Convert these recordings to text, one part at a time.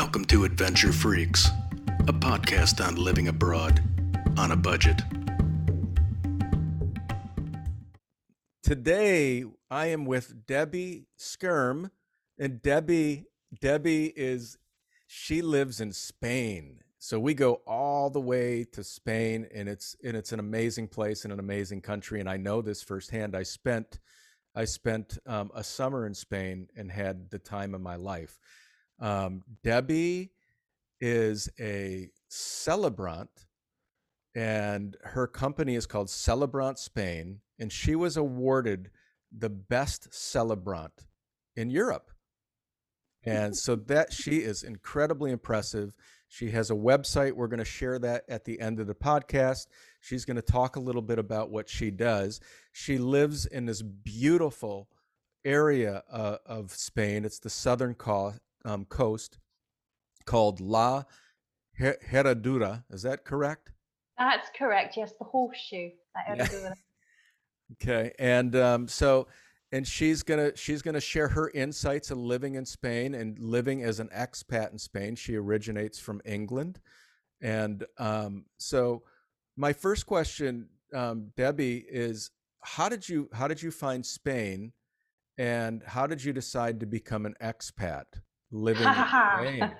Welcome to Adventure Freaks, a podcast on living abroad on a budget. Today I am with Debbie Skyrme, and Debbie Debbie is she lives in Spain. So we go all the way to Spain, and it's and it's an amazing place and an amazing country. And I know this firsthand. I spent I spent um, a summer in Spain and had the time of my life. Um, Debbie is a celebrant, and her company is called Celebrant Spain, and she was awarded the best celebrant in Europe. And so that she is incredibly impressive. She has a website. We're going to share that at the end of the podcast. She's going to talk a little bit about what she does. She lives in this beautiful area uh, of Spain. It's the southern co- um, coast called La Herradura. Is that correct? That's correct. Yes, the horseshoe. Yeah. okay, and um, so and she's gonna she's gonna share her insights of living in Spain and living as an expat in Spain. She originates from England, and um, so my first question, um, Debbie, is how did you how did you find Spain, and how did you decide to become an expat living in Spain?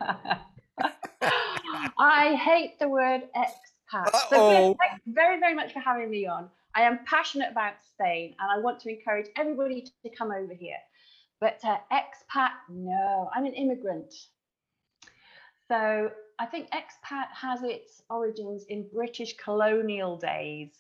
I hate the word expat. So thanks very very much for having me on. I am passionate about Spain and I want to encourage everybody to come over here. But uh, expat, no, I'm an immigrant. So I think expat has its origins in British colonial days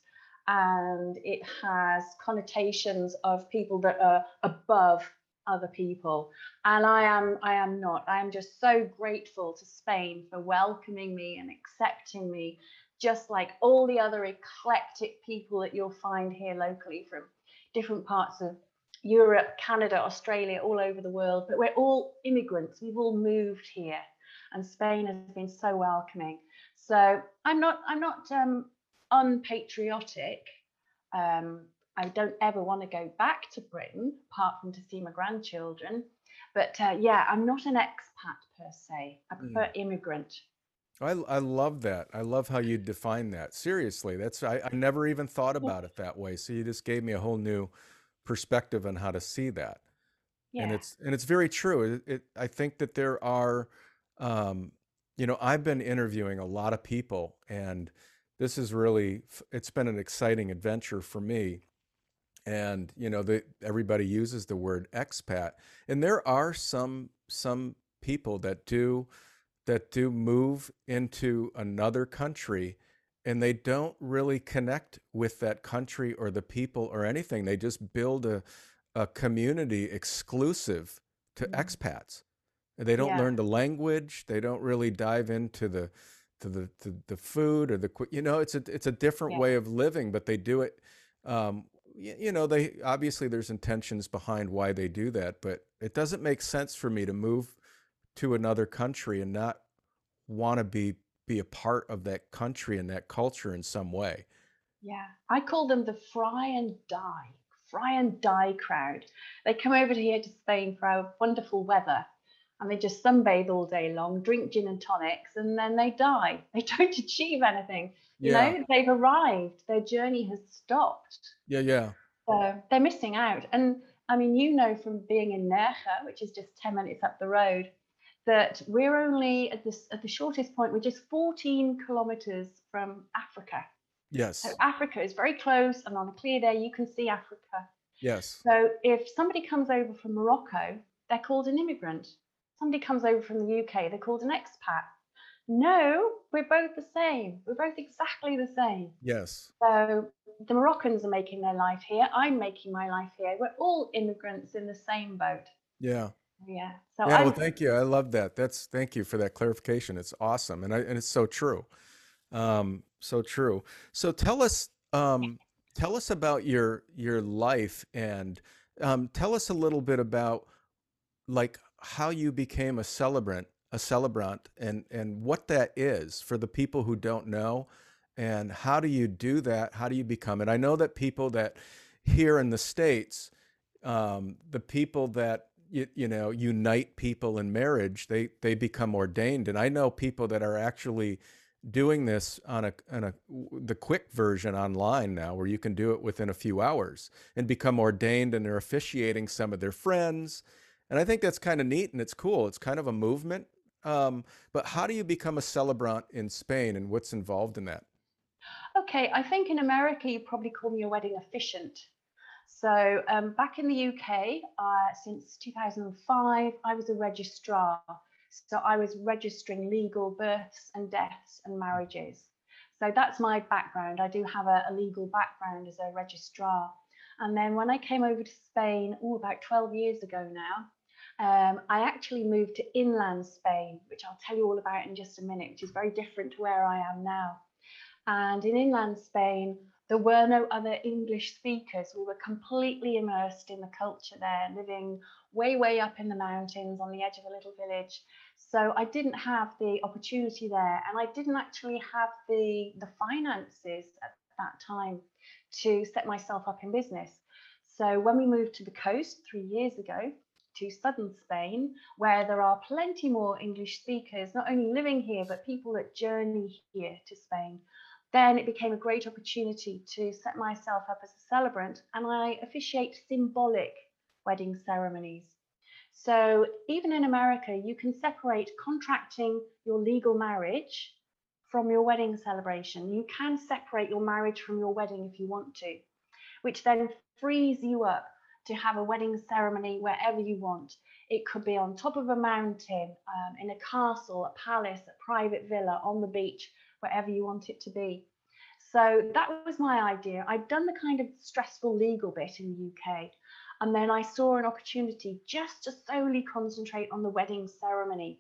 and it has connotations of people that are above other people and i am i am not i am just so grateful to spain for welcoming me and accepting me just like all the other eclectic people that you'll find here locally from different parts of Europe, Canada, Australia, all over the world. But we're all immigrants. We've all moved here, and Spain has been so welcoming. So I'm not I'm not um, unpatriotic. Um, I don't ever want to go back to Britain, apart from to see my grandchildren. But uh, yeah, I'm not an expat per se. I prefer mm. immigrant. I, I love that. I love how you define that. Seriously, that's I, I never even thought about it that way. So you just gave me a whole new perspective on how to see that. Yeah. And it's and it's very true. It, it I think that there are, um, you know, I've been interviewing a lot of people, and this is really it's been an exciting adventure for me. And you know, that everybody uses the word expat, and there are some some people that do that do move into another country and they don't really connect with that country or the people or anything. They just build a, a community exclusive to mm-hmm. expats. They don't yeah. learn the language. They don't really dive into the to the to the food or the you know it's a it's a different yeah. way of living, but they do it. Um, you, know, they obviously there's intentions behind why they do that, but it doesn't make sense for me to move to another country and not want to be be a part of that country and that culture in some way. Yeah, I call them the fry and die, fry and die crowd. They come over here to Spain for our wonderful weather and they just sunbathe all day long, drink gin and tonics, and then they die. They don't achieve anything. You yeah. know, they've arrived, their journey has stopped. Yeah, yeah. So they're missing out. And I mean, you know from being in Nerja, which is just 10 minutes up the road, that we're only at this at the shortest point, we're just 14 kilometers from Africa. Yes. So Africa is very close, and on a clear day, you can see Africa. Yes. So if somebody comes over from Morocco, they're called an immigrant. Somebody comes over from the UK, they're called an expat. No, we're both the same. We're both exactly the same. Yes. So the Moroccans are making their life here. I'm making my life here. We're all immigrants in the same boat. Yeah. Yeah. So Yeah, well, thank you. I love that. That's thank you for that clarification. It's awesome, and I, and it's so true. Um, so true. So tell us, um, tell us about your your life, and um, tell us a little bit about like how you became a celebrant, a celebrant, and and what that is for the people who don't know, and how do you do that? How do you become it? I know that people that here in the states, um, the people that you, you know unite people in marriage they they become ordained and i know people that are actually doing this on a on a the quick version online now where you can do it within a few hours and become ordained and they're officiating some of their friends and i think that's kind of neat and it's cool it's kind of a movement um, but how do you become a celebrant in spain and what's involved in that okay i think in america you probably call me a wedding officiant so um, back in the UK, uh, since 2005, I was a registrar. So I was registering legal births and deaths and marriages. So that's my background. I do have a, a legal background as a registrar. And then when I came over to Spain, oh, about 12 years ago now, um, I actually moved to inland Spain, which I'll tell you all about in just a minute, which is very different to where I am now. And in inland Spain, there were no other English speakers. We were completely immersed in the culture there, living way, way up in the mountains on the edge of a little village. So I didn't have the opportunity there, and I didn't actually have the the finances at that time to set myself up in business. So when we moved to the coast three years ago to southern Spain, where there are plenty more English speakers, not only living here, but people that journey here to Spain, then it became a great opportunity to set myself up as a celebrant and I officiate symbolic wedding ceremonies. So even in America, you can separate contracting your legal marriage from your wedding celebration. You can separate your marriage from your wedding if you want to, which then frees you up to have a wedding ceremony wherever you want. It could be on top of a mountain, um, in a castle, a palace, a private villa, on the beach, wherever you want it to be. So that was my idea. I'd done the kind of stressful legal bit in the UK, and then I saw an opportunity just to solely concentrate on the wedding ceremony.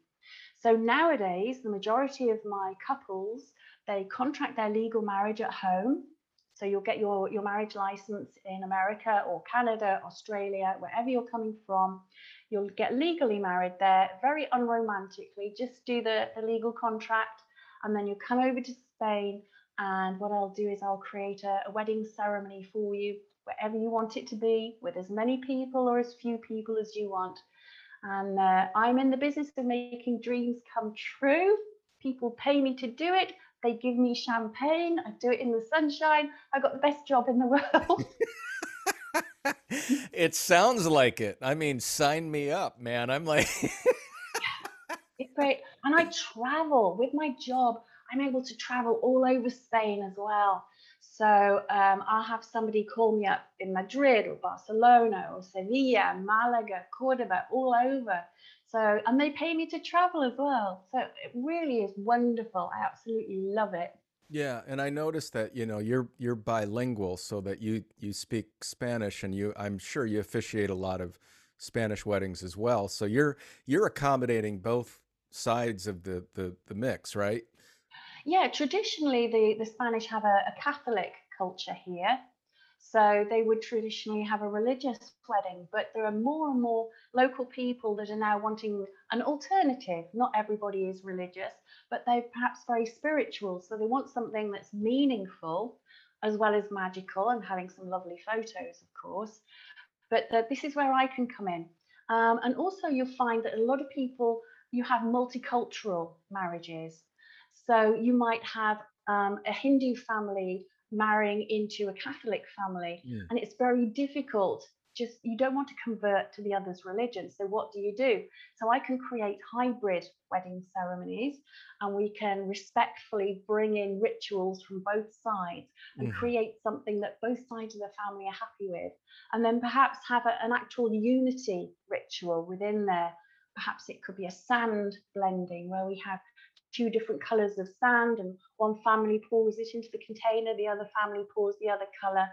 So nowadays, the majority of my couples they contract their legal marriage at home. So you'll get your, your marriage license in America or Canada, Australia, wherever you're coming from. You'll get legally married there, very unromantically. Just do the, the legal contract and then you come over to Spain. And what I'll do is I'll create a, a wedding ceremony for you wherever you want it to be, with as many people or as few people as you want. And uh, I'm in the business of making dreams come true. People pay me to do it. They give me champagne. I do it in the sunshine. I've got the best job in the world. it sounds like it. I mean, sign me up, man. I'm like, it's great. And I travel with my job. I'm able to travel all over Spain as well. So um, I'll have somebody call me up in Madrid or Barcelona or Sevilla, Malaga, Cordoba, all over. So, and they pay me to travel as well. So it really is wonderful. I absolutely love it. Yeah, and I noticed that you know you're you're bilingual, so that you you speak Spanish, and you I'm sure you officiate a lot of Spanish weddings as well. So you're you're accommodating both sides of the the, the mix, right? Yeah, traditionally the, the Spanish have a, a Catholic culture here. So they would traditionally have a religious wedding, but there are more and more local people that are now wanting an alternative. Not everybody is religious, but they're perhaps very spiritual. So they want something that's meaningful as well as magical and having some lovely photos, of course. But this is where I can come in. Um, and also, you'll find that a lot of people you have multicultural marriages. So you might have um, a Hindu family marrying into a Catholic family, yeah. and it's very difficult. Just you don't want to convert to the other's religion. So what do you do? So I can create hybrid wedding ceremonies, and we can respectfully bring in rituals from both sides and mm-hmm. create something that both sides of the family are happy with, and then perhaps have a, an actual unity ritual within there perhaps it could be a sand blending where we have two different colors of sand and one family pours it into the container, the other family pours the other color.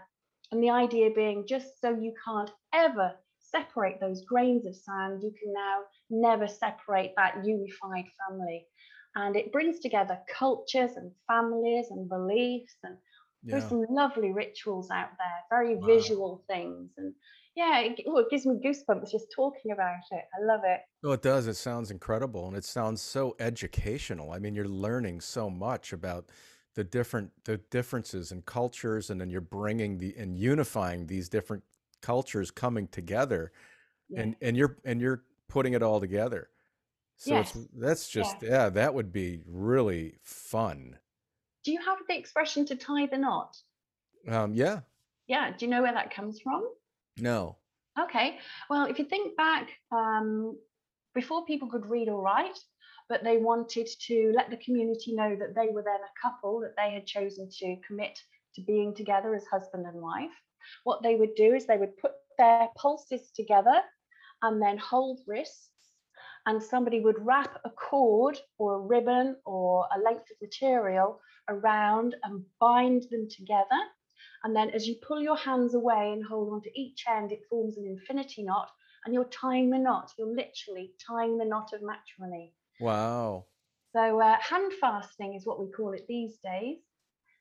And the idea being just so you can't ever separate those grains of sand, you can now never separate that unified family. And it brings together cultures and families and beliefs and yeah. there's some lovely rituals out there, very wow. visual things. And yeah, it, oh, it gives me goosebumps just talking about it. I love it. Oh, it does. It sounds incredible, and it sounds so educational. I mean, you're learning so much about the different the differences in cultures, and then you're bringing the and unifying these different cultures coming together. yeah. and and you're and you're putting it all together. So yes. it's that's just yeah. yeah, that would be really fun. Do you have the expression to tie the knot? Um, yeah. Yeah. Do you know where that comes from? No. Okay. Well, if you think back, um, before people could read or write, but they wanted to let the community know that they were then a couple, that they had chosen to commit to being together as husband and wife. What they would do is they would put their pulses together and then hold wrists, and somebody would wrap a cord or a ribbon or a length of material around and bind them together. And then as you pull your hands away and hold on to each end, it forms an infinity knot and you're tying the knot. You're literally tying the knot of matrimony. Wow. So uh, hand fasting is what we call it these days.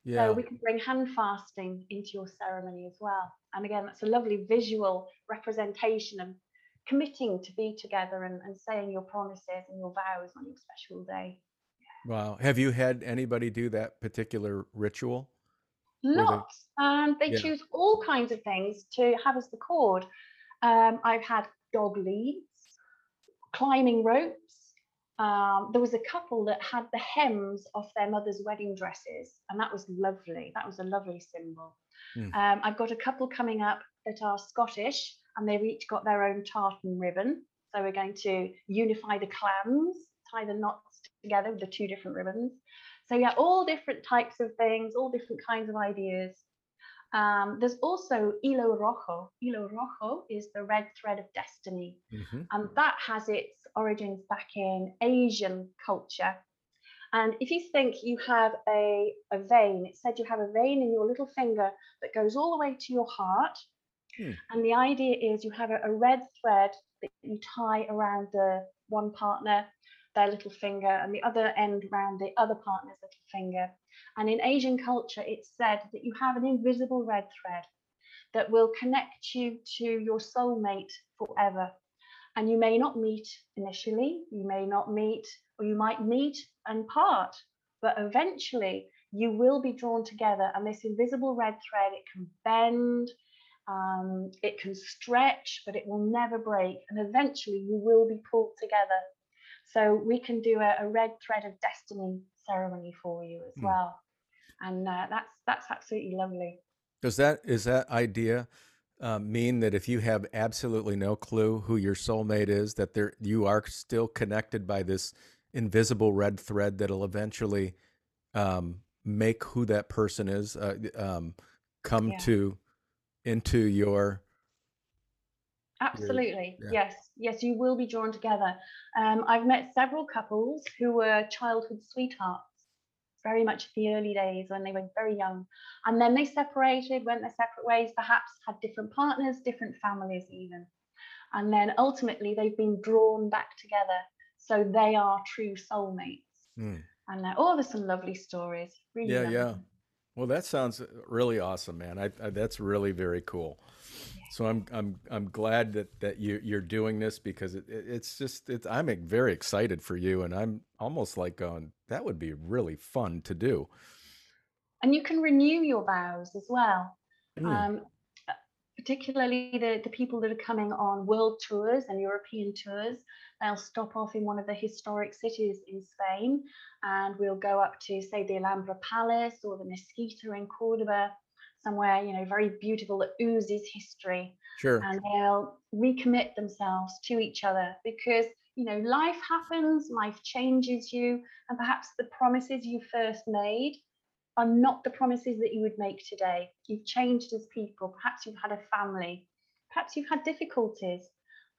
Yeah. So we can bring hand fasting into your ceremony as well. And again, that's a lovely visual representation of committing to be together and, and saying your promises and your vows on your special day. Wow. Have you had anybody do that particular ritual? Lots. They... And they yeah. choose all kinds of things to have as the cord. Um, I've had dog leads, climbing ropes. Um, there was a couple that had the hems of their mother's wedding dresses, and that was lovely. That was a lovely symbol. Mm. Um, I've got a couple coming up that are Scottish, and they've each got their own tartan ribbon. So we're going to unify the clans, tie the knots together with the two different ribbons. So yeah, all different types of things, all different kinds of ideas. Um, there's also Hilo Rojo. Hilo Rojo is the red thread of destiny. Mm-hmm. And that has its origins back in Asian culture. And if you think you have a, a vein, it said you have a vein in your little finger that goes all the way to your heart. Hmm. And the idea is you have a, a red thread that you tie around the one partner their little finger and the other end around the other partner's little finger. And in Asian culture, it's said that you have an invisible red thread that will connect you to your soulmate forever. And you may not meet initially, you may not meet, or you might meet and part, but eventually you will be drawn together. And this invisible red thread, it can bend, um, it can stretch, but it will never break. And eventually you will be pulled together so we can do a, a red thread of destiny ceremony for you as mm. well, and uh, that's that's absolutely lovely. Does that is that idea uh, mean that if you have absolutely no clue who your soulmate is, that there you are still connected by this invisible red thread that'll eventually um, make who that person is uh, um, come yeah. to into your Absolutely. Yeah. Yes. Yes, you will be drawn together. Um, I've met several couples who were childhood sweethearts, very much the early days when they were very young. And then they separated, went their separate ways, perhaps had different partners, different families, even. And then ultimately they've been drawn back together. So they are true soulmates. Mm. And uh, oh, there's some lovely stories. Really yeah, lovely. yeah. Well, that sounds really awesome, man. I, I, that's really very cool. So I'm I'm I'm glad that that you you're doing this because it, it, it's just it's I'm very excited for you and I'm almost like going that would be really fun to do. And you can renew your vows as well. Mm. Um, particularly the, the people that are coming on world tours and European tours, they'll stop off in one of the historic cities in Spain and we'll go up to, say, the Alhambra Palace or the Mezquita in Cordoba somewhere you know very beautiful that oozes history. Sure. And they'll recommit themselves to each other because you know life happens life changes you and perhaps the promises you first made are not the promises that you would make today you've changed as people perhaps you've had a family perhaps you've had difficulties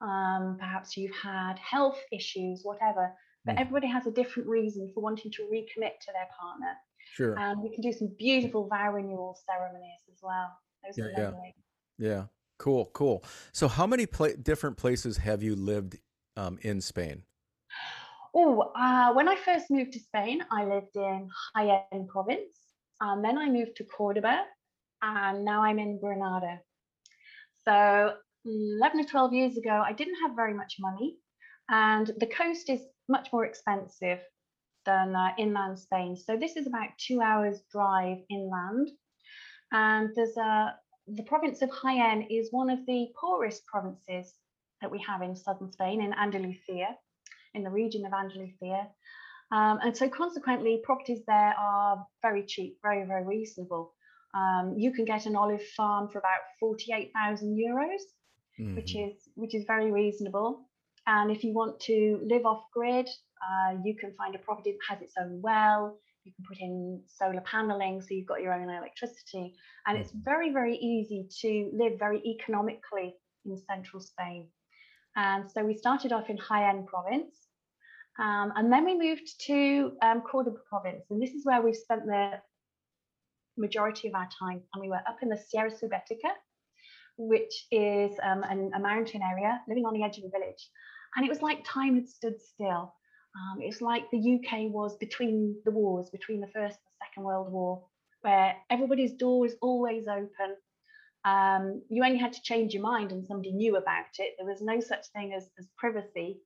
um, perhaps you've had health issues whatever but mm. everybody has a different reason for wanting to recommit to their partner Sure. And we can do some beautiful vow renewal ceremonies as well. Those yeah, yeah. Yeah. Cool. Cool. So, how many pla- different places have you lived um, in Spain? Oh, uh, when I first moved to Spain, I lived in Jaén province, and then I moved to Cordoba, and now I'm in Granada. So, 11 or 12 years ago, I didn't have very much money, and the coast is much more expensive than uh, inland Spain. So this is about two hours drive inland. And there's a, the province of Jaén is one of the poorest provinces that we have in southern Spain, in Andalusia, in the region of Andalusia. Um, and so consequently, properties there are very cheap, very, very reasonable. Um, you can get an olive farm for about 48,000 euros, mm-hmm. which is which is very reasonable. And if you want to live off grid, uh, you can find a property that has its own well. You can put in solar paneling, so you've got your own electricity. And it's mm-hmm. very, very easy to live very economically in central Spain. And so we started off in Jaén province, um, and then we moved to um, Cordoba province, and this is where we've spent the majority of our time. And we were up in the Sierra Subbética, which is um, an, a mountain area, living on the edge of a village. And it was like time had stood still. Um, it was like the UK was between the wars, between the First and Second World War, where everybody's door was always open. Um, you only had to change your mind and somebody knew about it. There was no such thing as, as privacy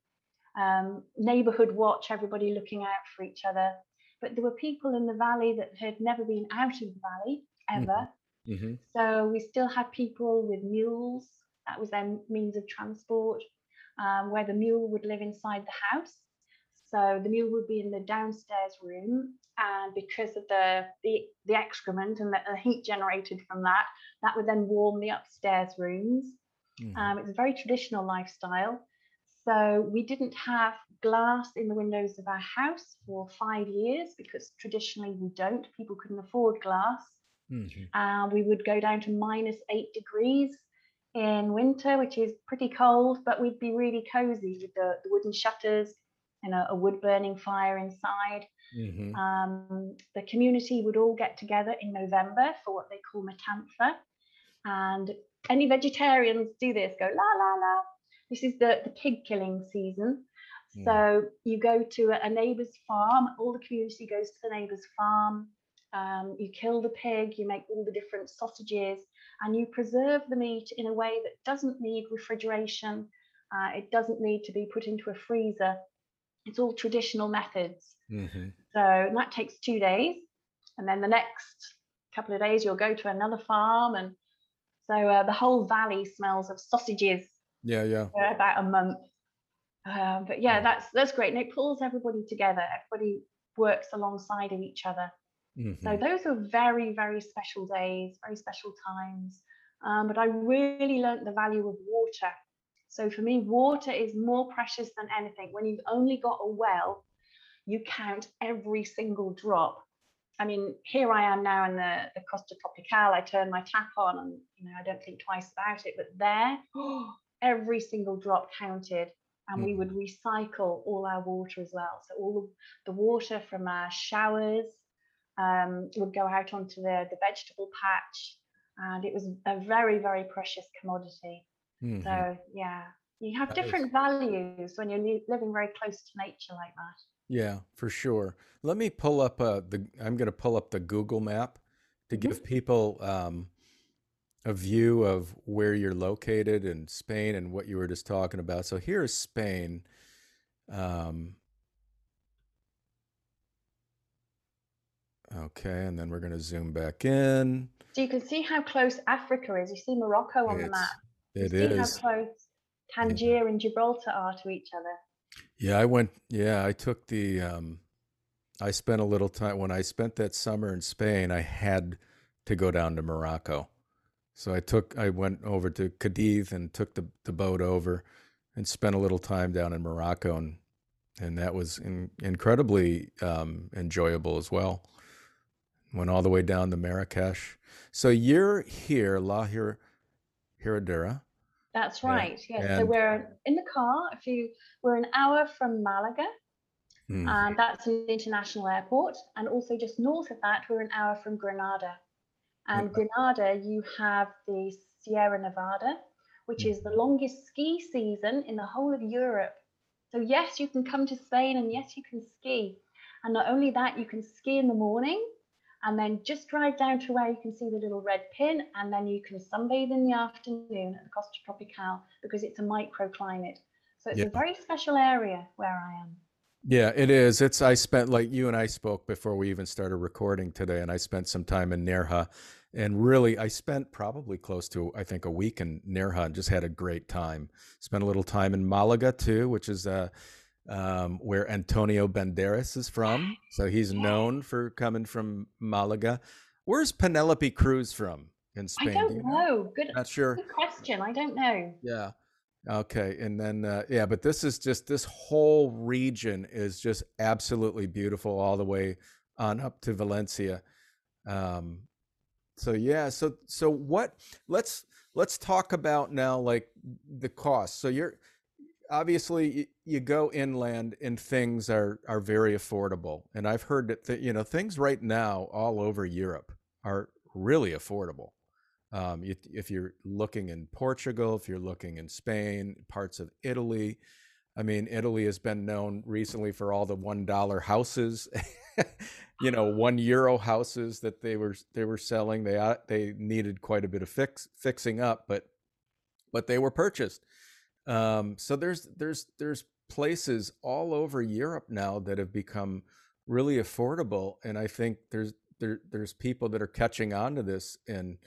um, neighborhood watch, everybody looking out for each other. But there were people in the valley that had never been out of the valley ever. Mm-hmm. mm-hmm. So we still had people with mules. That was their means of transport, um, where the mule would live inside the house. So the mule would be in the downstairs room, and because of the the, the excrement and the, the heat generated from that, that would then warm the upstairs rooms. Mm-hmm. Um, it's a very traditional lifestyle. So we didn't have glass in the windows of our house for five years because traditionally we don't. People couldn't afford glass. Mm-hmm. Uh, we would go down to minus eight degrees in winter, which is pretty cold, but we'd be really cozy with the, the wooden shutters and a, a, wood burning fire inside. Mm-hmm. Um, the community would all get together in November for what they call Matanza. And any vegetarians do this, go la la la, this is the, the pig killing season. Mm. So you go to a, neighbour's farm, all the community goes to the neighbour's farm. Um, you kill the pig, you make all the different sausages, and you preserve the meat in a way that doesn't need refrigeration. Uh, it doesn't need to be put into a freezer. It's all traditional methods. Mm-hmm. So that takes two days. And then the next couple of days, you'll go to another farm. And so uh, the whole valley smells of sausages yeah, yeah. For about a month. Um, but yeah, that's that's great. And it pulls everybody together. Everybody works alongside of each other. Mm-hmm. So those are very, very special days, very special times. Um, but I really learned the value of water. So for me, water is more precious than anything. When you've only got a well, you count every single drop. I mean, here I am now in the, the Costa Tropical. I turn my tap on and you know I don't think twice about it. But there, oh, every single drop counted and we would recycle all our water as well. So all the water from our showers um, would go out onto the, the vegetable patch and it was a very, very precious commodity. Mm-hmm. So yeah, you have that different is... values when you're living very close to nature like that. Yeah, for sure. Let me pull up uh, the. I'm going to pull up the Google map to mm-hmm. give people um, a view of where you're located in Spain and what you were just talking about. So here's Spain. Um, okay, and then we're going to zoom back in. So you can see how close Africa is. You see Morocco on it's, the map. You it see is. how close Tangier yeah. and Gibraltar are to each other. Yeah, I went. Yeah, I took the. Um, I spent a little time when I spent that summer in Spain. I had to go down to Morocco so I took, I went over to Cadiz and took the, the boat over and spent a little time down in Morocco, and and that was in, incredibly um, enjoyable as well. Went all the way down to Marrakesh. So you're here, La Hir- Herradura. That's right. Yeah. Yes. So we're in the car. If you we're an hour from Malaga, mm. and that's an international airport, and also just north of that, we're an hour from Granada. And Granada, you have the Sierra Nevada, which mm. is the longest ski season in the whole of Europe. So, yes, you can come to Spain and yes, you can ski. And not only that, you can ski in the morning and then just drive down to where you can see the little red pin and then you can sunbathe in the afternoon at the Costa Tropical because it's a microclimate. So, it's yeah. a very special area where I am. Yeah, it is. It's I spent like you and I spoke before we even started recording today, and I spent some time in Nerja, and really I spent probably close to I think a week in Nerja and just had a great time. Spent a little time in Malaga too, which is uh, um, where Antonio Banderas is from. So he's known for coming from Malaga. Where's Penelope Cruz from in Spain? I don't Do you know. Good, Not sure. good question. I don't know. Yeah. Okay. And then, uh, yeah, but this is just, this whole region is just absolutely beautiful all the way on up to Valencia. Um, so yeah, so, so what, let's, let's talk about now like the cost. So you're, obviously you go inland and things are, are very affordable. And I've heard that, th- you know, things right now all over Europe are really affordable. Um, if you're looking in Portugal, if you're looking in Spain, parts of Italy, I mean, Italy has been known recently for all the one dollar houses, you know, one euro houses that they were they were selling. They uh, they needed quite a bit of fix fixing up, but but they were purchased. Um, so there's there's there's places all over Europe now that have become really affordable, and I think there's there there's people that are catching on to this and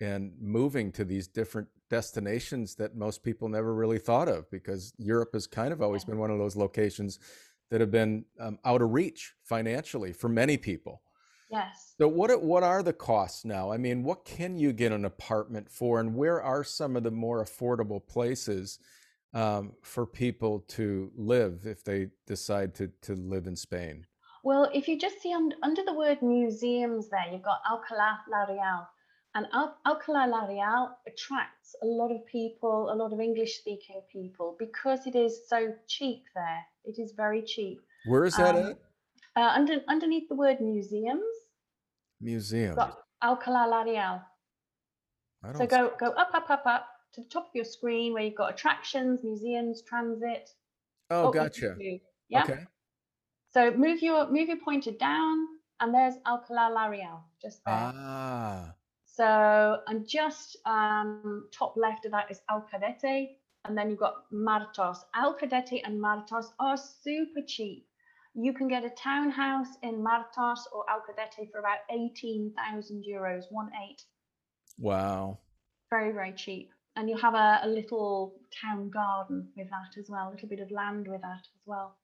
and moving to these different destinations that most people never really thought of because Europe has kind of always been one of those locations that have been um, out of reach financially for many people. Yes. So what are- what are the costs now? I mean, what can you get an apartment for, and where are some of the more affordable places um, for people to live if they decide to to live in Spain? Well, if you just see un- under the word museums there, you've got Alcalá La Real. And Al- Alcalá La Real attracts a lot of people, a lot of English speaking people, because it is so cheap there. It is very cheap. Where is that Um, at? Uh, under, underneath the word museums, Museum. Alcalá La Real. I don't. So go go up, up, up, up to the top of your screen where you've got attractions, museums, transit. oh, gotcha. Yeah. Okay. So move your move your pointer down, and there's Alcalá La Real just there. Ah. So and just um, top left of that is Alcaudete, and then you've got Martos. Alcaudete and Martos are super cheap. You can get a townhouse in Martos or Alcaudete for about eighteen thousand euros, one eight. Wow. Very very cheap, and you have a, a little town garden with that as well, a little bit of land with that as well.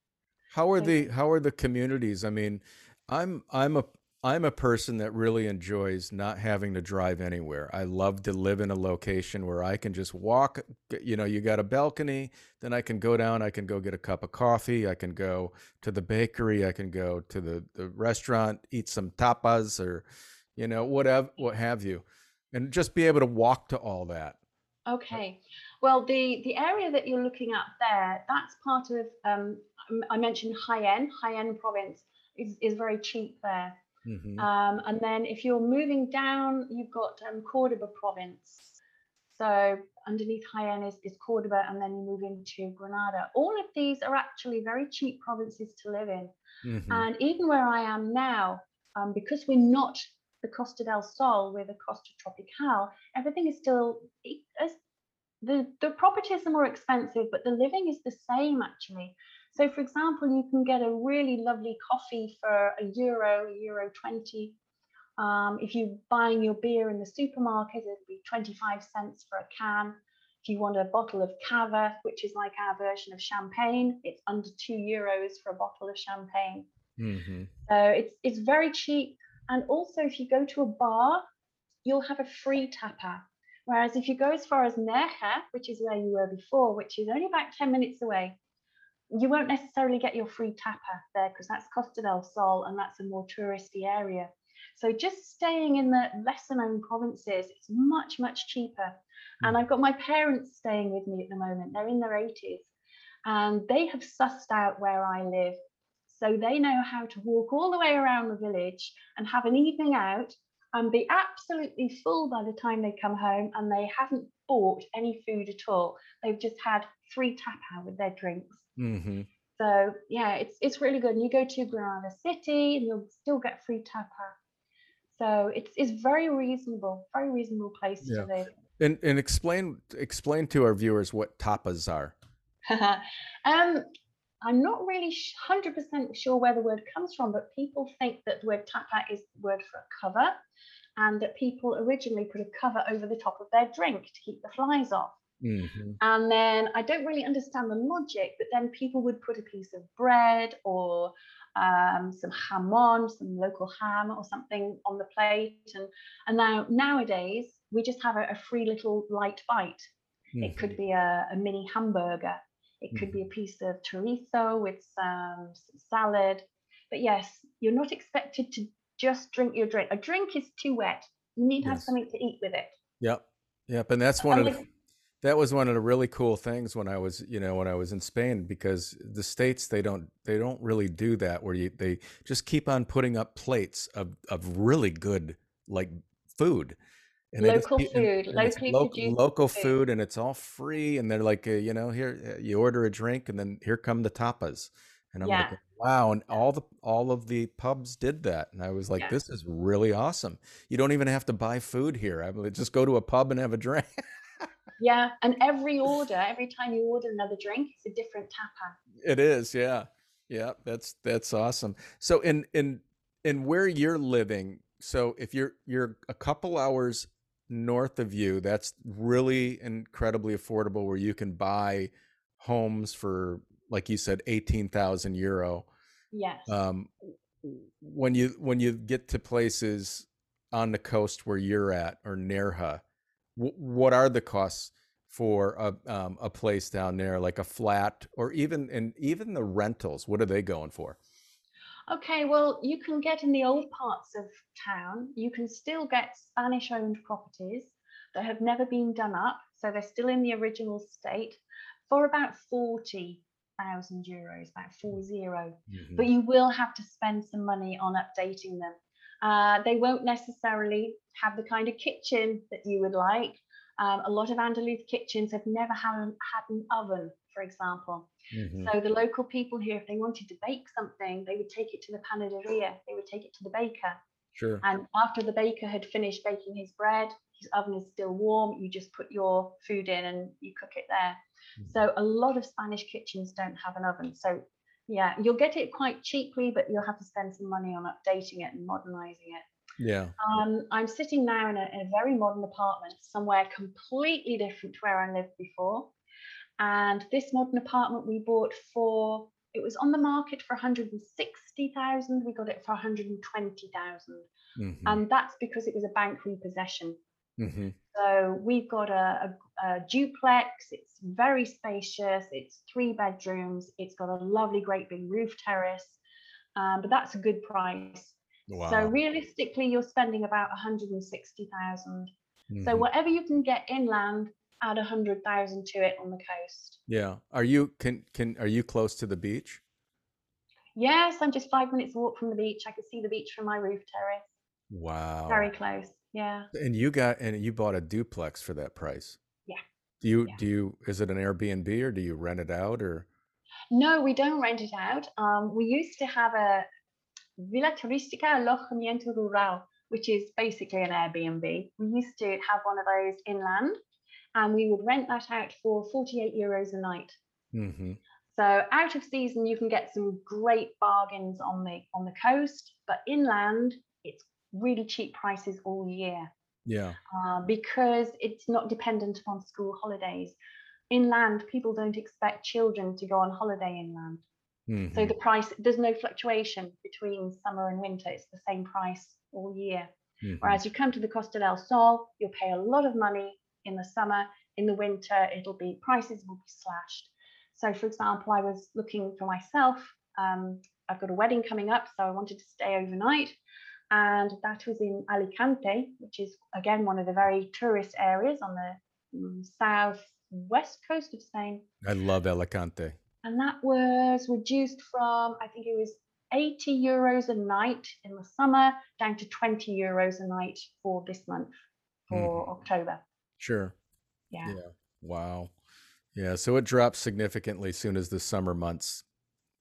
How are So- the how are the communities? I mean, I'm I'm a I'm a person that really enjoys not having to drive anywhere. I love to live in a location where I can just walk. You know, you got a balcony, then I can go down, I can go get a cup of coffee, I can go to the bakery, I can go to the, the restaurant, eat some tapas or, you know, whatever what have you. And just be able to walk to all that. Okay. Well, the the area that you're looking at there, that's part of. Um, I mentioned Jaén. Jaén province is is very cheap there. Hmm Um, and then if you're moving down, you've got um, Cordoba province. So underneath Jaén is, is Cordoba, and then you move into Granada. All of these are actually very cheap provinces to live in. hmm And even where I am now, um, because we're not the Costa del Sol, we're the Costa Tropical, everything is still as the, the properties are more expensive, but the living is the same actually. So, for example, you can get a really lovely coffee for a euro, a euro 20. Um, if you're buying your beer in the supermarket, it'd be 25 cents for a can. If you want a bottle of cava, which is like our version of champagne, it's under two euros for a bottle of champagne. hmm So it's it's very cheap. And also, if you go to a bar, you'll have a free tapa. Whereas if you go as far as Nerja, which is where you were before, which is only about 10 minutes away, you won't necessarily get your free tapa there because that's Costa del Sol and that's a more touristy area. So just staying in the lesser known provinces, it's much, much cheaper. Hmm. And I've got my parents staying with me at the moment. They're in their 80s and they have sussed out where I live. So they know how to walk all the way around the village and have an evening out and be absolutely full by the time they come home and they haven't bought any food at all. They've just had free tapa with their drinks. Hmm So yeah, it's it's really good. And you go to Granada City and you'll still get free tapa. So it's it's very reasonable, very reasonable place Yeah. to live. And and explain explain to our viewers what tapas are. um, I'm not really 100% sure where the word comes from, but people think that the word tapa is the word for a cover. and that people originally put a cover over the top of their drink to keep the flies off. Mm-hmm. And then I don't really understand the logic, but then people would put a piece of bread or um, some jamón, some local ham or something on the plate. And, and now nowadays we just have a, a free little light bite. Mm-hmm. It could mm-hmm. be a, a mini hamburger. It could mm-hmm. be a piece of chorizo with some, some salad. But yes, you're not expected to just drink your drink. A drink is too wet. You need to yes. have something to eat with it. Yep. Yep. And that's one and of the that was one of the really cool things when I was, you know, when I was in Spain because the states they don't they don't really do that where you they just keep on putting up plates of of really good like food. And local food, and, locally local, local food. food. and it's all free. And they're like, uh, you know, here uh, you order a drink, and then here come the tapas, and I'm yeah. like, wow! And all the all of the pubs did that, and I was like, yeah. this is really awesome. You don't even have to buy food here. I mean, just go to a pub and have a drink. Yeah, and every order, every time you order another drink, it's a different tapa. It is, yeah, yeah. That's that's awesome. So in in in where you're living, so if you're you're a couple hours north of you, that's really incredibly affordable, where you can buy homes for, like you said, eighteen thousand euro. Yes. Um, when you when you get to places on the coast where you're at or What are the costs for a um, a place down there, like a flat, or even and even the rentals? What are they going for? Okay, well, you can get in the old parts of town. You can still get Spanish-owned properties that have never been done up, so they're still in the original state, for about forty thousand euros, about four 0 mm-hmm. But you will have to spend some money on updating them. Uh, they won't necessarily have the kind of kitchen that you would like. Um, a lot of Andalus kitchens have never had, had an oven, for example. Mm-hmm. So the local people here, if they wanted to bake something, they would take it to the panaderia, they would take it to the baker. Sure. And after the baker had finished baking his bread, his oven is still warm, you just put your food in and you cook it there. Mm-hmm. So a lot of Spanish kitchens don't have an oven. So yeah, you'll get it quite cheaply, but you'll have to spend some money on updating it and modernizing it. Yeah. Um, I'm sitting now in a, in a very modern apartment, somewhere completely different to where I lived before. And this modern apartment we bought for, it was on the market for 160,000. We got it for 120,000. Mm-hmm. And that's because it was a bank repossession. Mm-hmm. So we've got a, a, a, duplex. It's very spacious. It's three bedrooms. It's got a lovely, great big roof terrace. Um, but that's a good price. Wow. So realistically, you're spending about 160,000. Mm-hmm. So whatever you can get inland, add 100,000 to it on the coast. Yeah. Are you can can are you close to the beach? Yes, I'm just five minutes walk from the beach. I can see the beach from my roof terrace. Wow. Very close. Yeah. And you got and you bought a duplex for that price. Yeah. Do you yeah. do you is it an Airbnb or do you rent it out or? No, we don't rent it out. Um, we used to have a Villa Turística Alojamiento Rural, which is basically an Airbnb. We used to have one of those inland, and we would rent that out for 48 euros a night. Mm-hmm. So out of season, you can get some great bargains on the on the coast, but inland, really cheap prices all year. Yeah. Uh, because it's not dependent upon school holidays. Inland, people don't expect children to go on holiday inland. Mm-hmm. So the price, there's no fluctuation between summer and winter. It's the same price all year. Mm-hmm. Whereas you come to the Costa del Sol, you'll pay a lot of money in the summer. In the winter, it'll be prices will be slashed. So, for example, I was looking for myself. Um, I've got a wedding coming up, so I wanted to stay overnight and that was in Alicante, which is again one of the very tourist areas on the mm, southwest coast of Spain. I love Alicante. And that was reduced from, I think it was 80 euros a night in the summer down to 20 euros a night for this month, for mm. October. Sure. Yeah. Yeah. Wow. Yeah. So it drops significantly soon as the summer months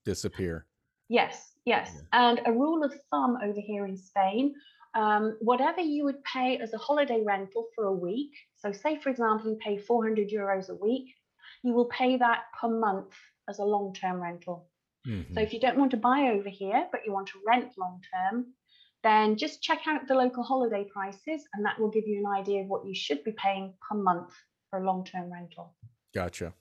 disappear. Yes. Yes, and a rule of thumb over here in Spain, um, whatever you would pay as a holiday rental for a week, so say for example you pay 400 euros a week, you will pay that per month as a long-term rental. Mm-hmm. So if you don't want to buy over here, but you want to rent long-term, then just check out the local holiday prices and that will give you an idea of what you should be paying per month for a long-term rental. Gotcha.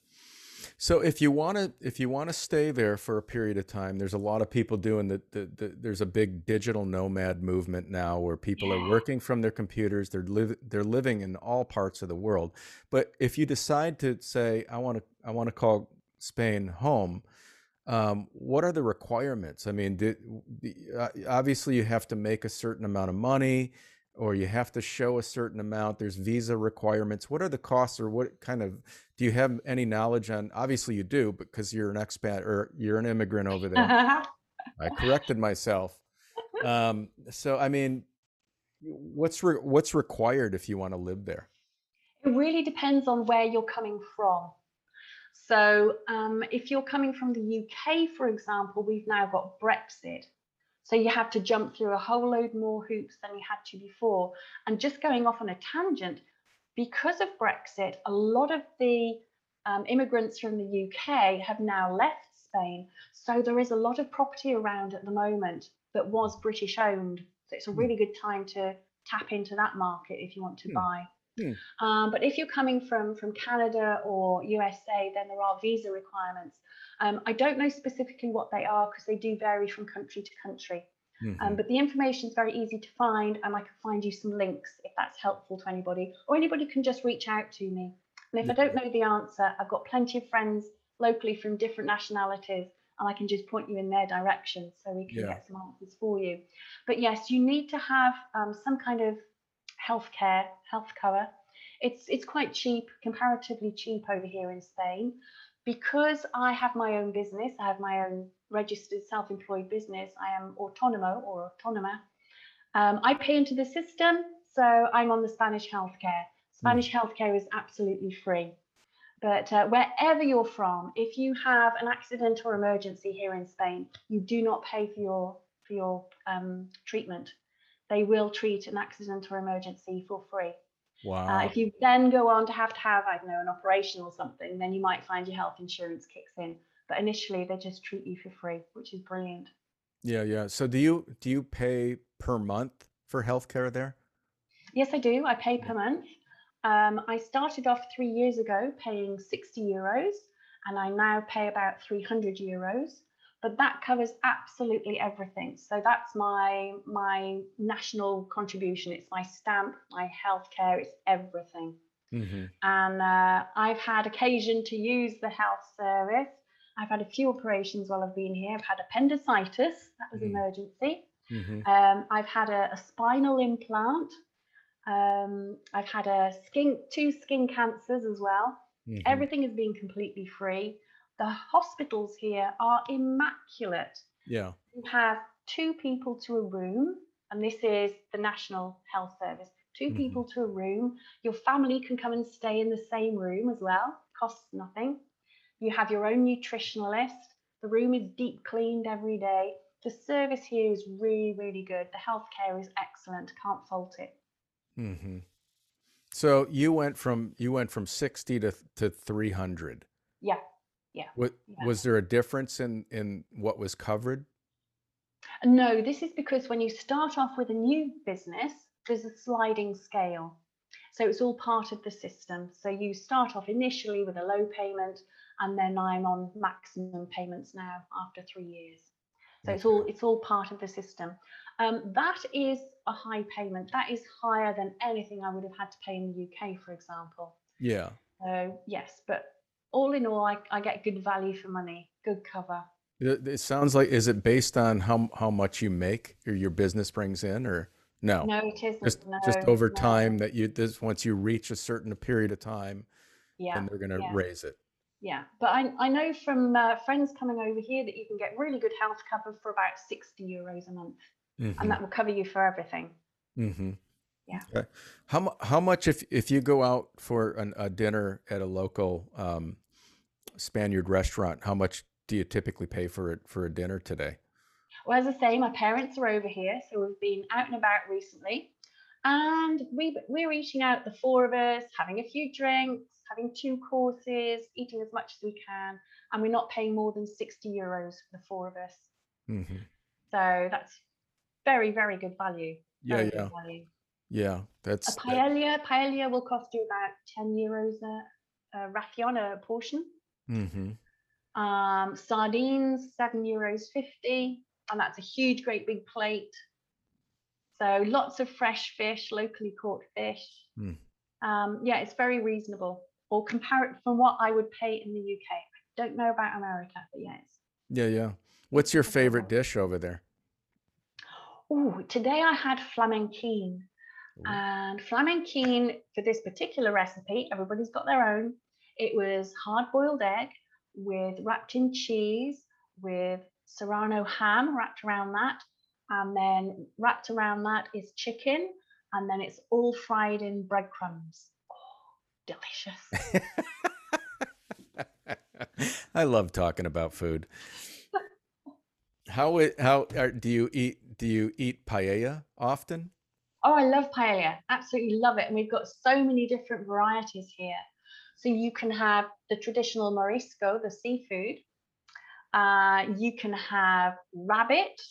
So if you want to if you want to stay there for a period of time, there's a lot of people doing the, the, the there's a big digital nomad movement now where people yeah. are working from their computers. They're live they're living in all parts of the world. But if you decide to say I want to I want to call Spain home, um, what are the requirements? I mean, did, uh, obviously you have to make a certain amount of money or you have to show a certain amount. There's visa requirements. What are the costs, or what kind of do you have any knowledge on? Obviously, you do because you're an expat or you're an immigrant over there. I corrected myself. Um, so, I mean, what's re- what's required if you want to live there? It really depends on where you're coming from. So, um, if you're coming from the UK, for example, we've now got Brexit. So you have to jump through a whole load more hoops than you had to before. And just going off on a tangent, because of Brexit, a lot of the um, immigrants from the UK have now left Spain. So there is a lot of property around at the moment that was British owned. So it's a hmm. really good time to tap into that market if you want to mm. buy. Mm. Um, but if you're coming from from Canada or USA, then there are visa requirements. Um, I don't know specifically what they are because they do vary from country to country. Um, mm-hmm. Um, but the information is very easy to find, and I can find you some links if that's helpful to anybody, or anybody can just reach out to me. And if yeah. I don't know the answer, I've got plenty of friends locally from different nationalities, and I can just point you in their direction so we can yeah. get some answers for you. But yes, you need to have um, some kind of healthcare, health cover. It's it's quite cheap, comparatively cheap over here in Spain because I have my own business, I have my own registered self-employed business, I am autonomo or autonoma. Um, I pay into the system, so I'm on the Spanish healthcare. Spanish healthcare is absolutely free. But uh, wherever you're from, if you have an accident or emergency here in Spain, you do not pay for your for your um, treatment. They will treat an accident or emergency for free. Wow. Uh, if you then go on to have to have, I don't know, an operation or something, then you might find your health insurance kicks in. But initially, they just treat you for free, which is brilliant. Yeah, yeah. So do you do you pay per month for healthcare there? Yes, I do. I pay per month. Um, I started off three years ago paying 60 euros, and I now pay about 300 euros but that covers absolutely everything. So that's my my national contribution. It's my stamp, my healthcare, it's everything. Mm-hmm. And uh, I've had occasion to use the health service. I've had a few operations while I've been here. I've had appendicitis, that was mm-hmm. emergency. Mm-hmm. Um, I've had a, a spinal implant. Um, I've had a skin, two skin cancers as well. Mm-hmm. Everything has been completely free the hospitals here are immaculate. Yeah. You have two people to a room, and this is the National Health Service. 2 mm-hmm. people to a room. Your family can come and stay in the same room as well, costs nothing. You have your own nutritionalist. The room is deep cleaned every day. The service here is really, really good. The healthcare is excellent. Can't fault it. Mm-hmm. So you went from you went from sixty to to three hundred. Yeah. Yeah. What, yeah. Was there a difference in, in what was covered? No, this is because when you start off with a new business, there's a sliding scale. So it's all part of the system. So you start off initially with a low payment, and then I'm on maximum payments now after three years. So okay. it's all it's all part of the system. Um, that is a high payment. That is higher than anything I would have had to pay in the UK, for example. Yeah. So yes, but all in all, I, I get good value for money, good cover. It, it sounds like is it based on how how much you make or your business brings in, or no? No, it isn't. Just no, just over no. time that you this once you reach a certain period of time, yeah, and they're going to yeah. raise it. Yeah, but I, I know from uh, friends coming over here that you can get really good health cover for about 60 euros a month, mm-hmm. and that will cover you for everything. Mm-hmm. Yeah. Okay. How how much if if you go out for an, a dinner at a local um, Spaniard restaurant, how much do you typically pay for it for a dinner today? Well, as I say, my parents are over here, so we've been out and about recently, and we we're eating out the four of us, having a few drinks, having two courses, eating as much as we can, and we're not paying more than sixty euros for the four of us. Mm-hmm. So that's very, very good value. Yeah, Very yeah, good value. yeah. A That's that, paella, paella will cost you about 10 euros a, a a portion. Mm-hmm. Um, sardines, seven euros fifty, and that's a huge, great big plate. So lots of fresh fish, locally caught fish. Mm. Um, yeah, it's very reasonable, or compare it from what I would pay in the UK. I don't know about America, but yes. Yeah, yeah. What's your favorite dish over there? Oh, today I had flamenquín. Ooh. And flamenquín for this particular recipe, everybody's got their own. It was hard boiled egg with wrapped in cheese, with serrano ham wrapped around that. And then wrapped around that is chicken. And then it's all fried in breadcrumbs. Oh, delicious. I love talking about food. How how are, do you eat do you eat paella often? Oh, I love paella. Absolutely love it. And we've got so many different varieties here. So you can have the traditional marisco, the seafood. Uh, you can have rabbit.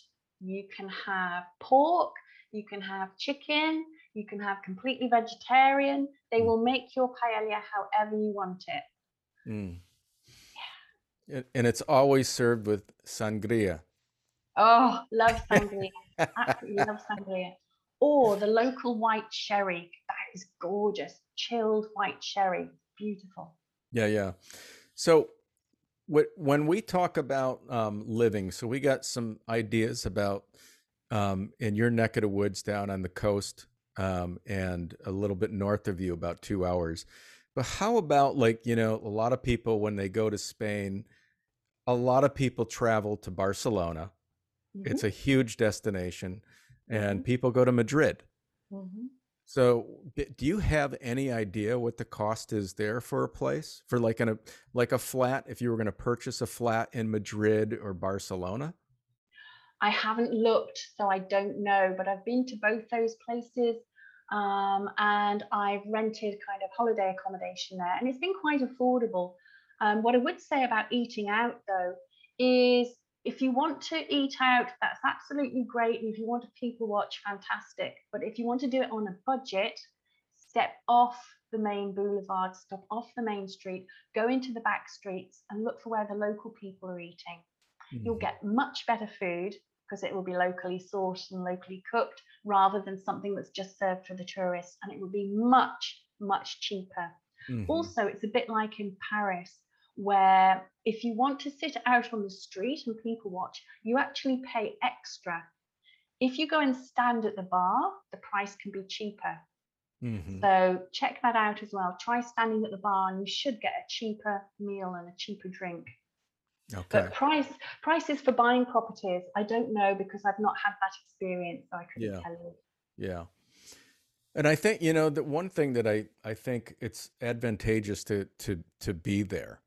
You can have pork. You can have chicken. You can have completely vegetarian. They Mm. will make your paella however you want it. Mm. And, and it's always served with sangria. Oh, love sangria. Absolutely love sangria. Or the local white sherry. That is gorgeous. Chilled white sherry. Beautiful. Yeah, yeah. So when we talk about um, living, so we got some ideas about um, in your neck of the woods down on the coast um, and a little bit north of you, about two hours. But how about like, you know, a lot of people when they go to Spain, a lot of people travel to Barcelona. Mhm, It's a huge destination, and mhm, people go to Madrid. mhm. So, do you have any idea what the cost is there for a place for like an, a like a flat if you were going to purchase a flat in Madrid or Barcelona? I haven't looked, so I don't know, but I've been to both those places um, and I've rented kind of holiday accommodation there, and it's been quite affordable. Um, what I would say about eating out, though, is if you want to eat out, that's absolutely great. And if you want to people watch, fantastic. But if you want to do it on a budget, step off the main boulevard, stop off the main street, go into the back streets and look for where the local people are eating. You'll Mhm. get much better food because it will be locally sourced and locally cooked rather than something that's just served for the tourists. And it will be much, much cheaper. Mhm. Also, it's a bit like in Paris, where if you want to sit out on the street and people watch, you actually pay extra. If you go and stand at the bar, the price can be cheaper. Mhm. So check that out as well. Try standing at the bar and you should get a cheaper meal and a cheaper drink. Okay. But price prices for buying properties, I don't know because I've not had that experience, so I couldn't Yeah. tell you. Yeah. And I think, you know, the one thing that I I think it's advantageous to to to be there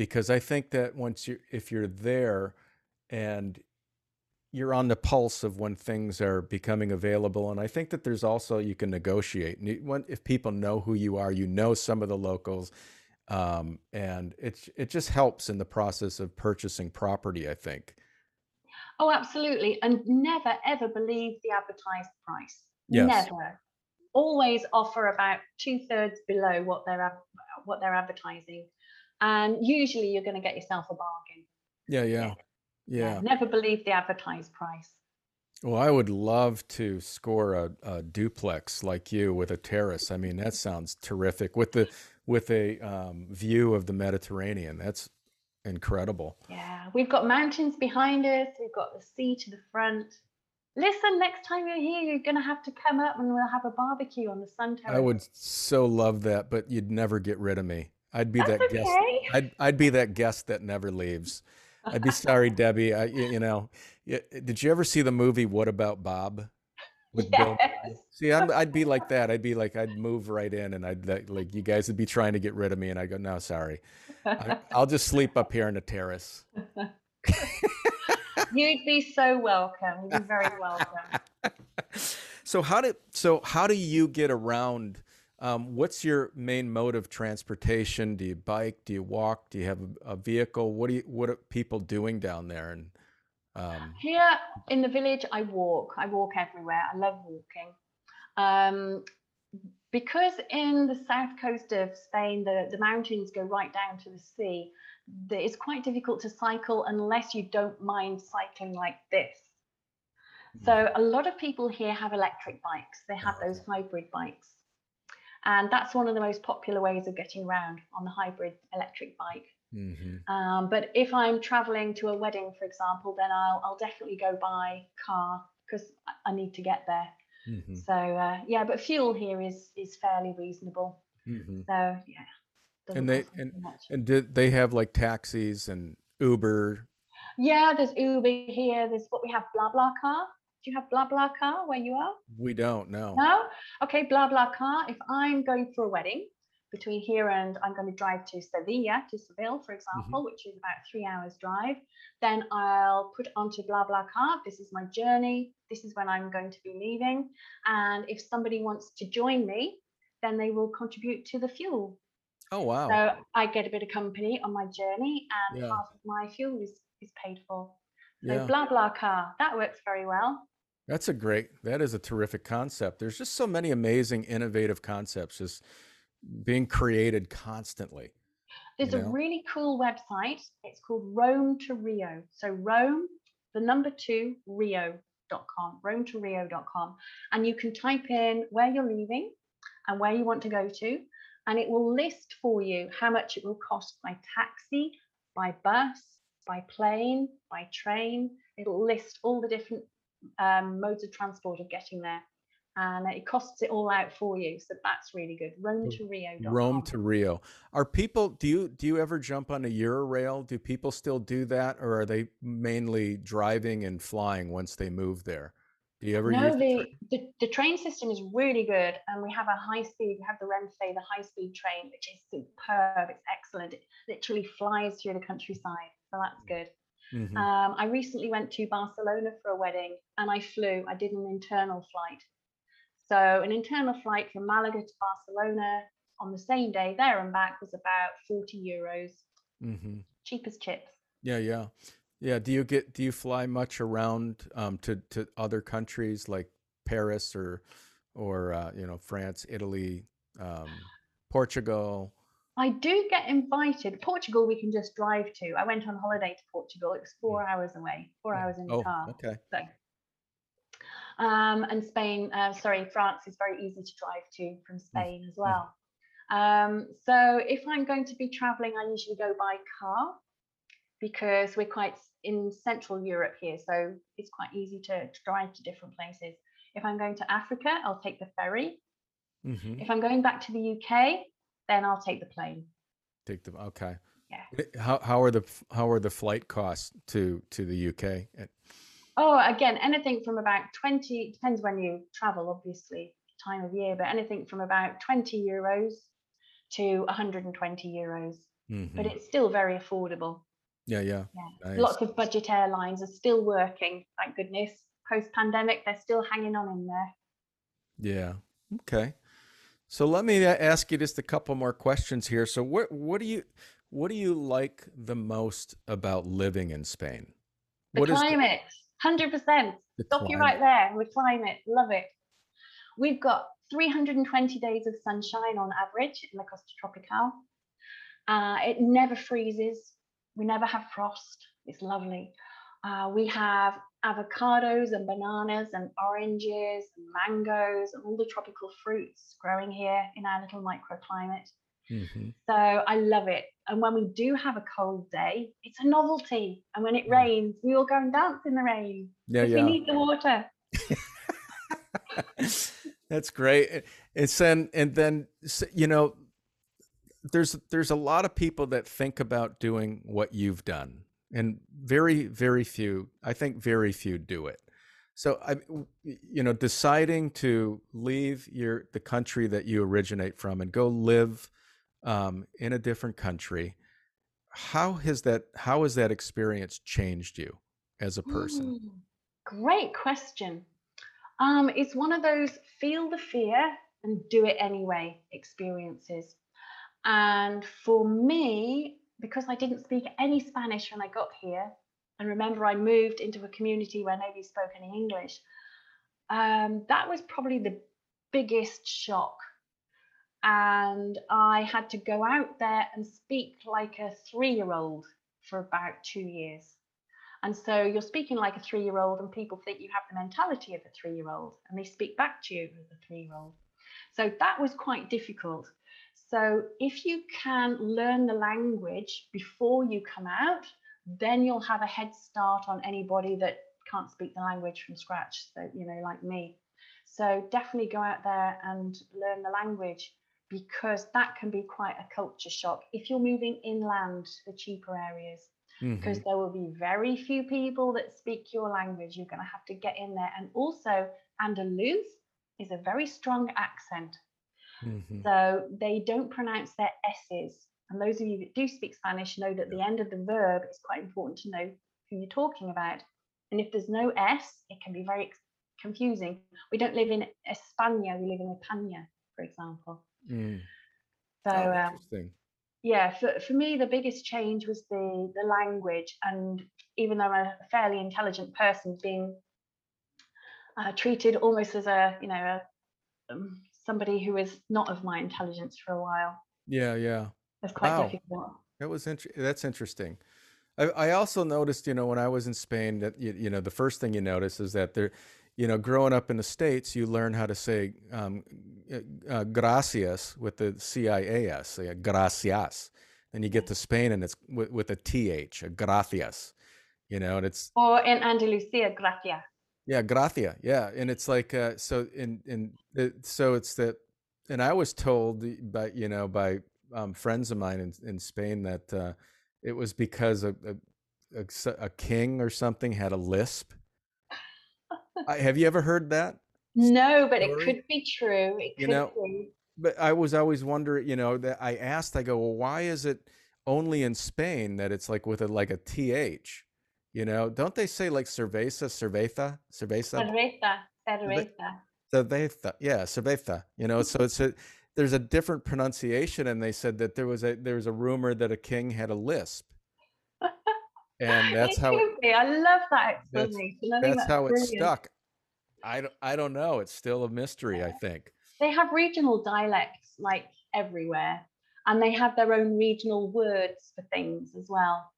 because I think that once you if you're there and you're on the pulse of when things are becoming available and I think that there's also you can negotiate. When- If people know who you are, you know some of the locals um, and it's it just helps in the process of purchasing property, I think. Oh, absolutely. And never ever believe the advertised price. Yes. Never. Always offer about two thirds below what they're what they're advertising, and usually you're going to get yourself a bargain. Yeah, yeah. Yeah. Never believe the advertised price. Well, I would love to score a, a duplex like you with a terrace. I mean, that sounds terrific with the with a um, view of the Mediterranean. That's incredible. Yeah, we've got mountains behind us. We've got the sea to the front. Listen, next time you're here, you're going to have to come up and we'll have a barbecue on the sun terrace. I would so love that, but you'd never get rid of me. I'd be That's that guest. I'd I'd be that guest that never leaves. I'd be sorry, Debbie. I, you, you know, did you ever see the movie What About Bob? With Bill See, I'm, I'd be like that. I'd be like, I'd move right in, and I'd like, you guys would be trying to get rid of me, and I go, no, sorry, I, I'll just sleep up here on the terrace. You'd be so welcome. You'd be very welcome. So how do so how do you get around? Um, what's your main mode of transportation? Do you bike? Do you walk? Do you have a, a vehicle? What do you what are people doing down there? And Um, Here in the village, I walk. I walk everywhere. I love walking. Um, because in the south coast of Spain, the, the mountains go right down to the sea, it's quite difficult to cycle unless you don't mind cycling like this. So a lot of people here have electric bikes. They have those hybrid bikes. And that's one of the most popular ways of getting around on the hybrid electric bike. Mm-hmm. Um, but if I'm traveling to a wedding, for example, then I'll, I'll definitely go by car because I need to get there. Mm-hmm. So uh, yeah, but fuel here is is fairly reasonable. Mm-hmm. So yeah. And they and, and did they have like taxis and Uber? Yeah, there's Uber here. There's what we have BlaBlaCar. Do you have BlaBlaCar where you are? We don't. No. No. Okay, BlaBlaCar. If I'm going for a wedding, between here and I'm going to drive to Sevilla, to Seville, for example, mm-hmm. which is about three hours drive. Then I'll put onto BlaBlaCar. This is my journey. This is when I'm going to be leaving. And if somebody wants to join me, then they will contribute to the fuel. Oh wow! So I get a bit of company on my journey, and yeah. half of my fuel is is paid for. So yeah. BlaBlaCar that works very well. That's a great. That is a terrific concept. There's just so many amazing, innovative concepts. Just being created constantly. There's a know? really cool website. It's called Rome to Rio. So Rome, the number two, Rio.com, Rome2Rio.com. And you can type in where you're leaving and where you want to go to. And it will list for you how much it will cost by taxi, by bus, by plane, by train. It'll list all the different um, modes of transport of getting there and it costs it all out for you. So that's really good. Rome2Rio. Rome to Rio. Are people? Do you do you ever jump on a Eurail? Do people still do that, or are they mainly driving and flying once they move there? Do you ever? No, the, the, the train system is really good, and we have a high speed. We have the Renfe, the high speed train, which is superb. It's excellent. It literally flies through the countryside, so that's good. Mm-hmm. Um, I recently went to Barcelona for a wedding, and I flew. I did an internal flight so an internal flight from Malaga to Barcelona on the same day, there and back, was about 40 euros. Mm-hmm. Cheap as chips. Yeah, yeah. Yeah. Do you get do you fly much around um, to to other countries like Paris or or uh, you know France, Italy, um, Portugal? I do get invited. Portugal, we can just drive to. I went on holiday to Portugal. It was four mm. hours away, four hours in the oh, car. Okay. So um, and Spain, uh, sorry, France is very easy to drive to from mm, Spain as mm. well. Um, so if I'm going to be traveling, I usually go by car because we're quite in Central Europe here, so it's quite easy to, to drive to different places. If I'm going to Africa, I'll take the ferry. Mm-hmm. If I'm going back to the UK, then I'll take the plane. Take the okay. Yeah. How how are the how are the flight costs to to the UK? Oh, again, anything from about 20, depends when you travel, obviously, time of year, but anything from about 20 euros to 120 euros. Mm-hmm. But it's still very affordable. Yeah, yeah. yeah. Nice. Lots of budget airlines are still working, thank goodness. Post pandemic, they're still hanging on in there. Yeah. Okay. So let me ask you just a couple more questions here. So what what do you what do you like the most about living in Spain? The what climate. 100%. Stop you right there with climate. Love it. We've got 320 days of sunshine on average in the Costa Tropical. Uh, it never freezes. We never have frost. It's lovely. Uh, we have avocados and bananas and oranges and mangoes and all the tropical fruits growing here in our little microclimate. Mm-hmm. So I love it. And when we do have a cold day, it's a novelty. And when it mm. rains, we all go and dance in the rain. Yeah, yeah. We need the water. That's great. It's then and then you know there's there's a lot of people that think about doing what you've done and very very few I think very few do it. So I you know deciding to leave your the country that you originate from and go live um, in a different country. How has that how has that experience changed you as a person? Mm, great question. Um, it's one of those feel the fear and do it anyway experiences. And for me, because I didn't speak any Spanish when I got here, and remember I moved into a community where nobody spoke any English. Um, that was probably the biggest shock. And I had to go out there and speak like a three year old for about two years. And so you're speaking like a three year old, and people think you have the mentality of a three year old, and they speak back to you as a three year old. So that was quite difficult. So if you can learn the language before you come out, then you'll have a head start on anybody that can't speak the language from scratch. So, you know, like me. So definitely go out there and learn the language because that can be quite a culture shock if you're moving inland to the cheaper areas. Because mm-hmm. there will be very few people that speak your language. You're going to have to get in there. And also, Andaluz is a very strong accent. Mm-hmm. So they don't pronounce their S's. And those of you that do speak Spanish know that the end of the verb is quite important to know who you're talking about. And if there's no S, it can be very confusing. We don't live in España, we live in España, for example. Mm. So, oh, um, yeah, for, for me, the biggest change was the, the language. And even though I'm a fairly intelligent person, being uh, treated almost as a, you know, a, um, somebody who is not of my intelligence for a while. Yeah, yeah. It's quite wow. difficult. That was int- that's interesting. I, I also noticed, you know, when I was in Spain, that you, you know, the first thing you notice is that there, you know, growing up in the states, you learn how to say um, uh, gracias with the C-I-A-S, uh, gracias. Then you get to Spain and it's with, with a th, a gracias, you know, and it's or in Andalusia, gracias. Yeah, gracia. Yeah, and it's like uh, so in in it, so it's that, and I was told by you know by um, friends of mine in, in Spain that uh, it was because a, a, a, a king or something had a lisp. I, have you ever heard that? No, but it could be true. It you know, be. But I was always wondering, you know, that I asked, I go, well, why is it only in Spain that it's like with a like a th? You know, don't they say like cerveza, cerveza, cerveza? Cerveza, cerveza. Cerveza, yeah, cerveza. You know, so it's a there's a different pronunciation, and they said that there was a there was a rumor that a king had a lisp, and that's how. It, I love that explanation. That's, that's, that's how brilliant. it stuck. I don't, I don't know. It's still a mystery. I think they have regional dialects like everywhere, and they have their own regional words for things as well.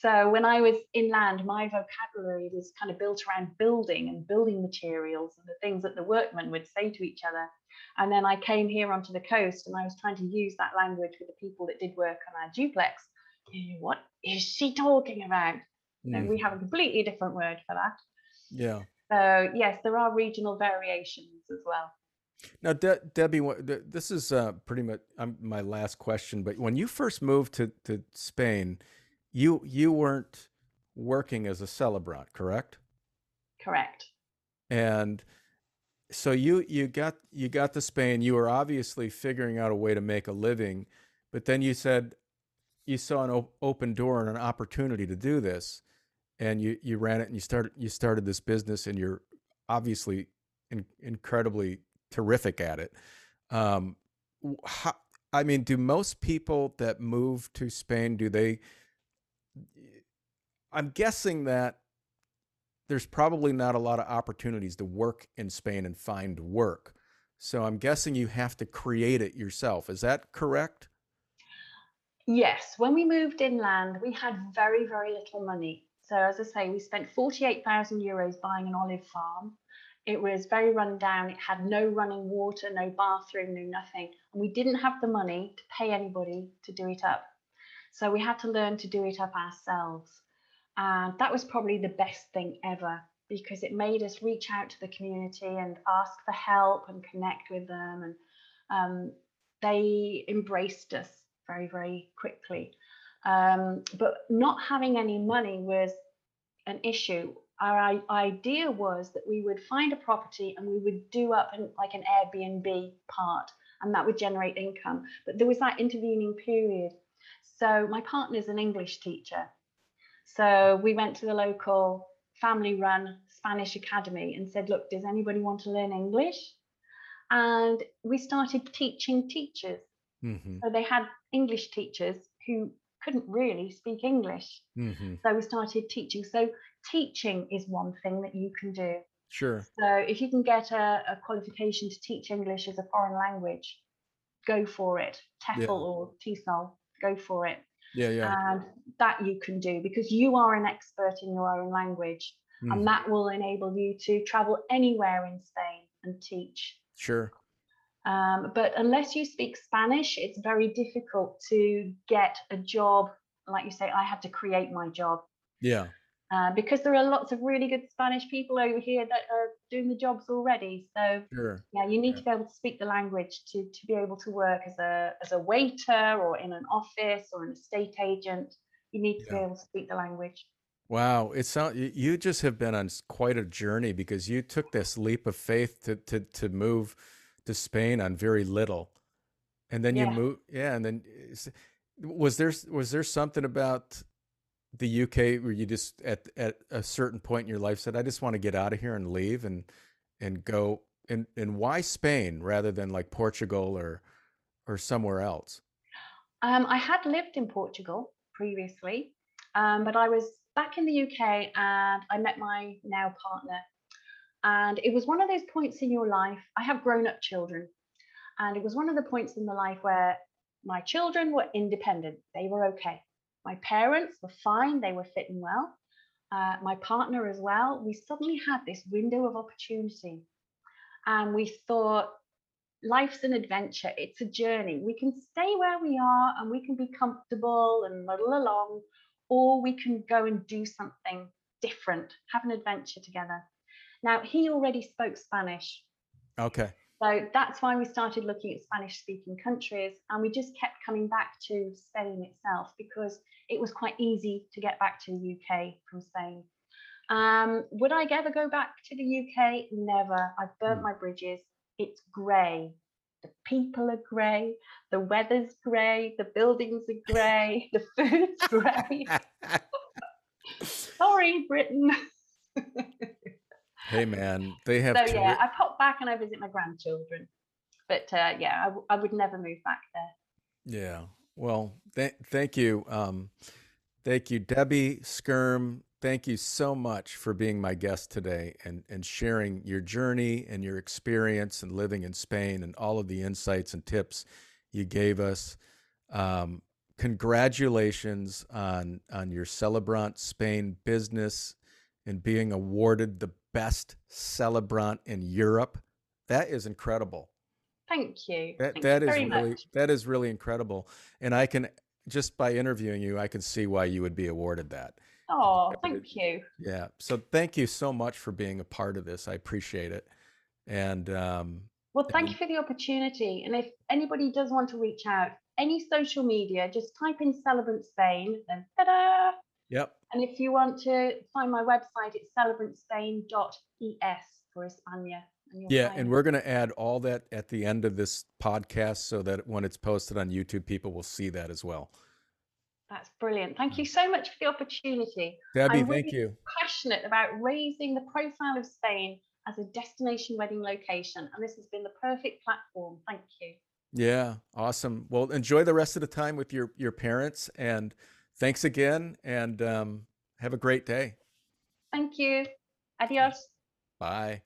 So when I was inland, my vocabulary was kind of built around building and building materials and the things that the workmen would say to each other. And then I came here onto the coast and I was trying to use that language with the people that did work on our duplex. What is she talking about? Mm. And we have a completely different word for that. Yeah. So yes, there are regional variations as well. Now, De- Debbie, this is uh, pretty much um, my last question. But when you first moved to, to Spain, you you weren't working as a celebrant, correct? Correct. And so you you got you got to Spain. You were obviously figuring out a way to make a living, but then you said you saw an op- open door and an opportunity to do this, and you you ran it and you started you started this business, and you're obviously in, incredibly terrific at it. Um, how, I mean, do most people that move to Spain do they I'm guessing that there's probably not a lot of opportunities to work in Spain and find work. So I'm guessing you have to create it yourself. Is that correct? Yes. When we moved inland, we had very, very little money. So, as I say, we spent 48,000 euros buying an olive farm. It was very run down. It had no running water, no bathroom, no nothing. And we didn't have the money to pay anybody to do it up. So we had to learn to do it up ourselves. And that was probably the best thing ever because it made us reach out to the community and ask for help and connect with them. And um, they embraced us very, very quickly. Um, but not having any money was an issue. Our idea was that we would find a property and we would do up an, like an Airbnb part, and that would generate income. But there was that intervening period so my partner's an English teacher. So we went to the local family run Spanish academy and said, look, does anybody want to learn English? And we started teaching teachers. Mm-hmm. So they had English teachers who couldn't really speak English. Mm-hmm. So we started teaching. So teaching is one thing that you can do. Sure. So if you can get a, a qualification to teach English as a foreign language, go for it. TEFL Yeah. or TESOL, go for it. Yeah, yeah. And that you can do because you are an expert in your own language. Mhm. And that will enable you to travel anywhere in Spain and teach. Sure. Um, but unless you speak Spanish, it's very difficult to get a job. Like you say, I had to create my job Yeah. Uh, because there are lots of really good Spanish people over here that are doing the jobs already. So Sure. yeah, you need Yeah. to be able to speak the language to to be able to work as a as a waiter or in an office or an estate agent. You need to be able to speak the language. Wow, it sounds you you just have been on quite a journey because you took this leap of faith to to to move to Spain on very little, and then you move, yeah, and then was there was there something about the UK where you just at at a certain point in your life said, I just want to get out of here and leave and and go and and why Spain rather than like Portugal or or somewhere else? Um, I had lived in Portugal previously, um, but I was back in the UK and I met my now partner. And it was one of those points in your life. I have grown up children, and it was one of the points in the life where my children were independent. They were okay. My parents were fine. They were fitting well. Uh, my partner as well. We suddenly had this window of opportunity, and we thought, life's an adventure. It's a journey. We can stay where we are and we can be comfortable and muddle along, or we can go and do something different, have an adventure together. Now, he already spoke Spanish. Okay. So that's why we started looking at Spanish speaking countries. And we just kept coming back to Spain itself because it was quite easy to get back to the UK from Spain. Um, would I ever go back to the UK? Never. I've burnt Mm. my bridges. It's grey. The people are grey. The weather's grey. The buildings are grey. The food's grey. Sorry, Britain. Hey man, they have so yeah, I pop back and I visit my grandchildren. But uh, yeah, I, w- I would never move back there. Yeah. Well, th- thank you. Um, thank you, Debbie Skyrme. Thank you so much for being my guest today and, and sharing your journey and your experience and living in Spain and all of the insights and tips you gave us. Um, congratulations on on your Celebrant Spain business and being awarded the best celebrant in Europe. That is incredible. Thank you. That Thank that you is very really much. that is really incredible, and I can just by interviewing you, I can see why you would be awarded that. Oh, thank you. Yeah. So thank you so much for being a part of this. I appreciate it. And um, Well, thank And- you for the opportunity. And if anybody does want to reach out, any social media, just type in Celebrant Spain, then ta-da! yep. And if you want to find my website, it's celebrantspain.es for España. and Yeah, and it. we're going to add all that at the end of this podcast so that when it's posted on YouTube, people will see that as well. That's brilliant. Thank you mm. so much for the opportunity. Debbie, I'm thank really you. passionate about raising the profile of Spain as a destination wedding location, and this has been the perfect platform. Thank you. Yeah, awesome. Well, enjoy the rest of the time with your your parents, and thanks again, and um, have a great day. Thank you. Adios. Bye.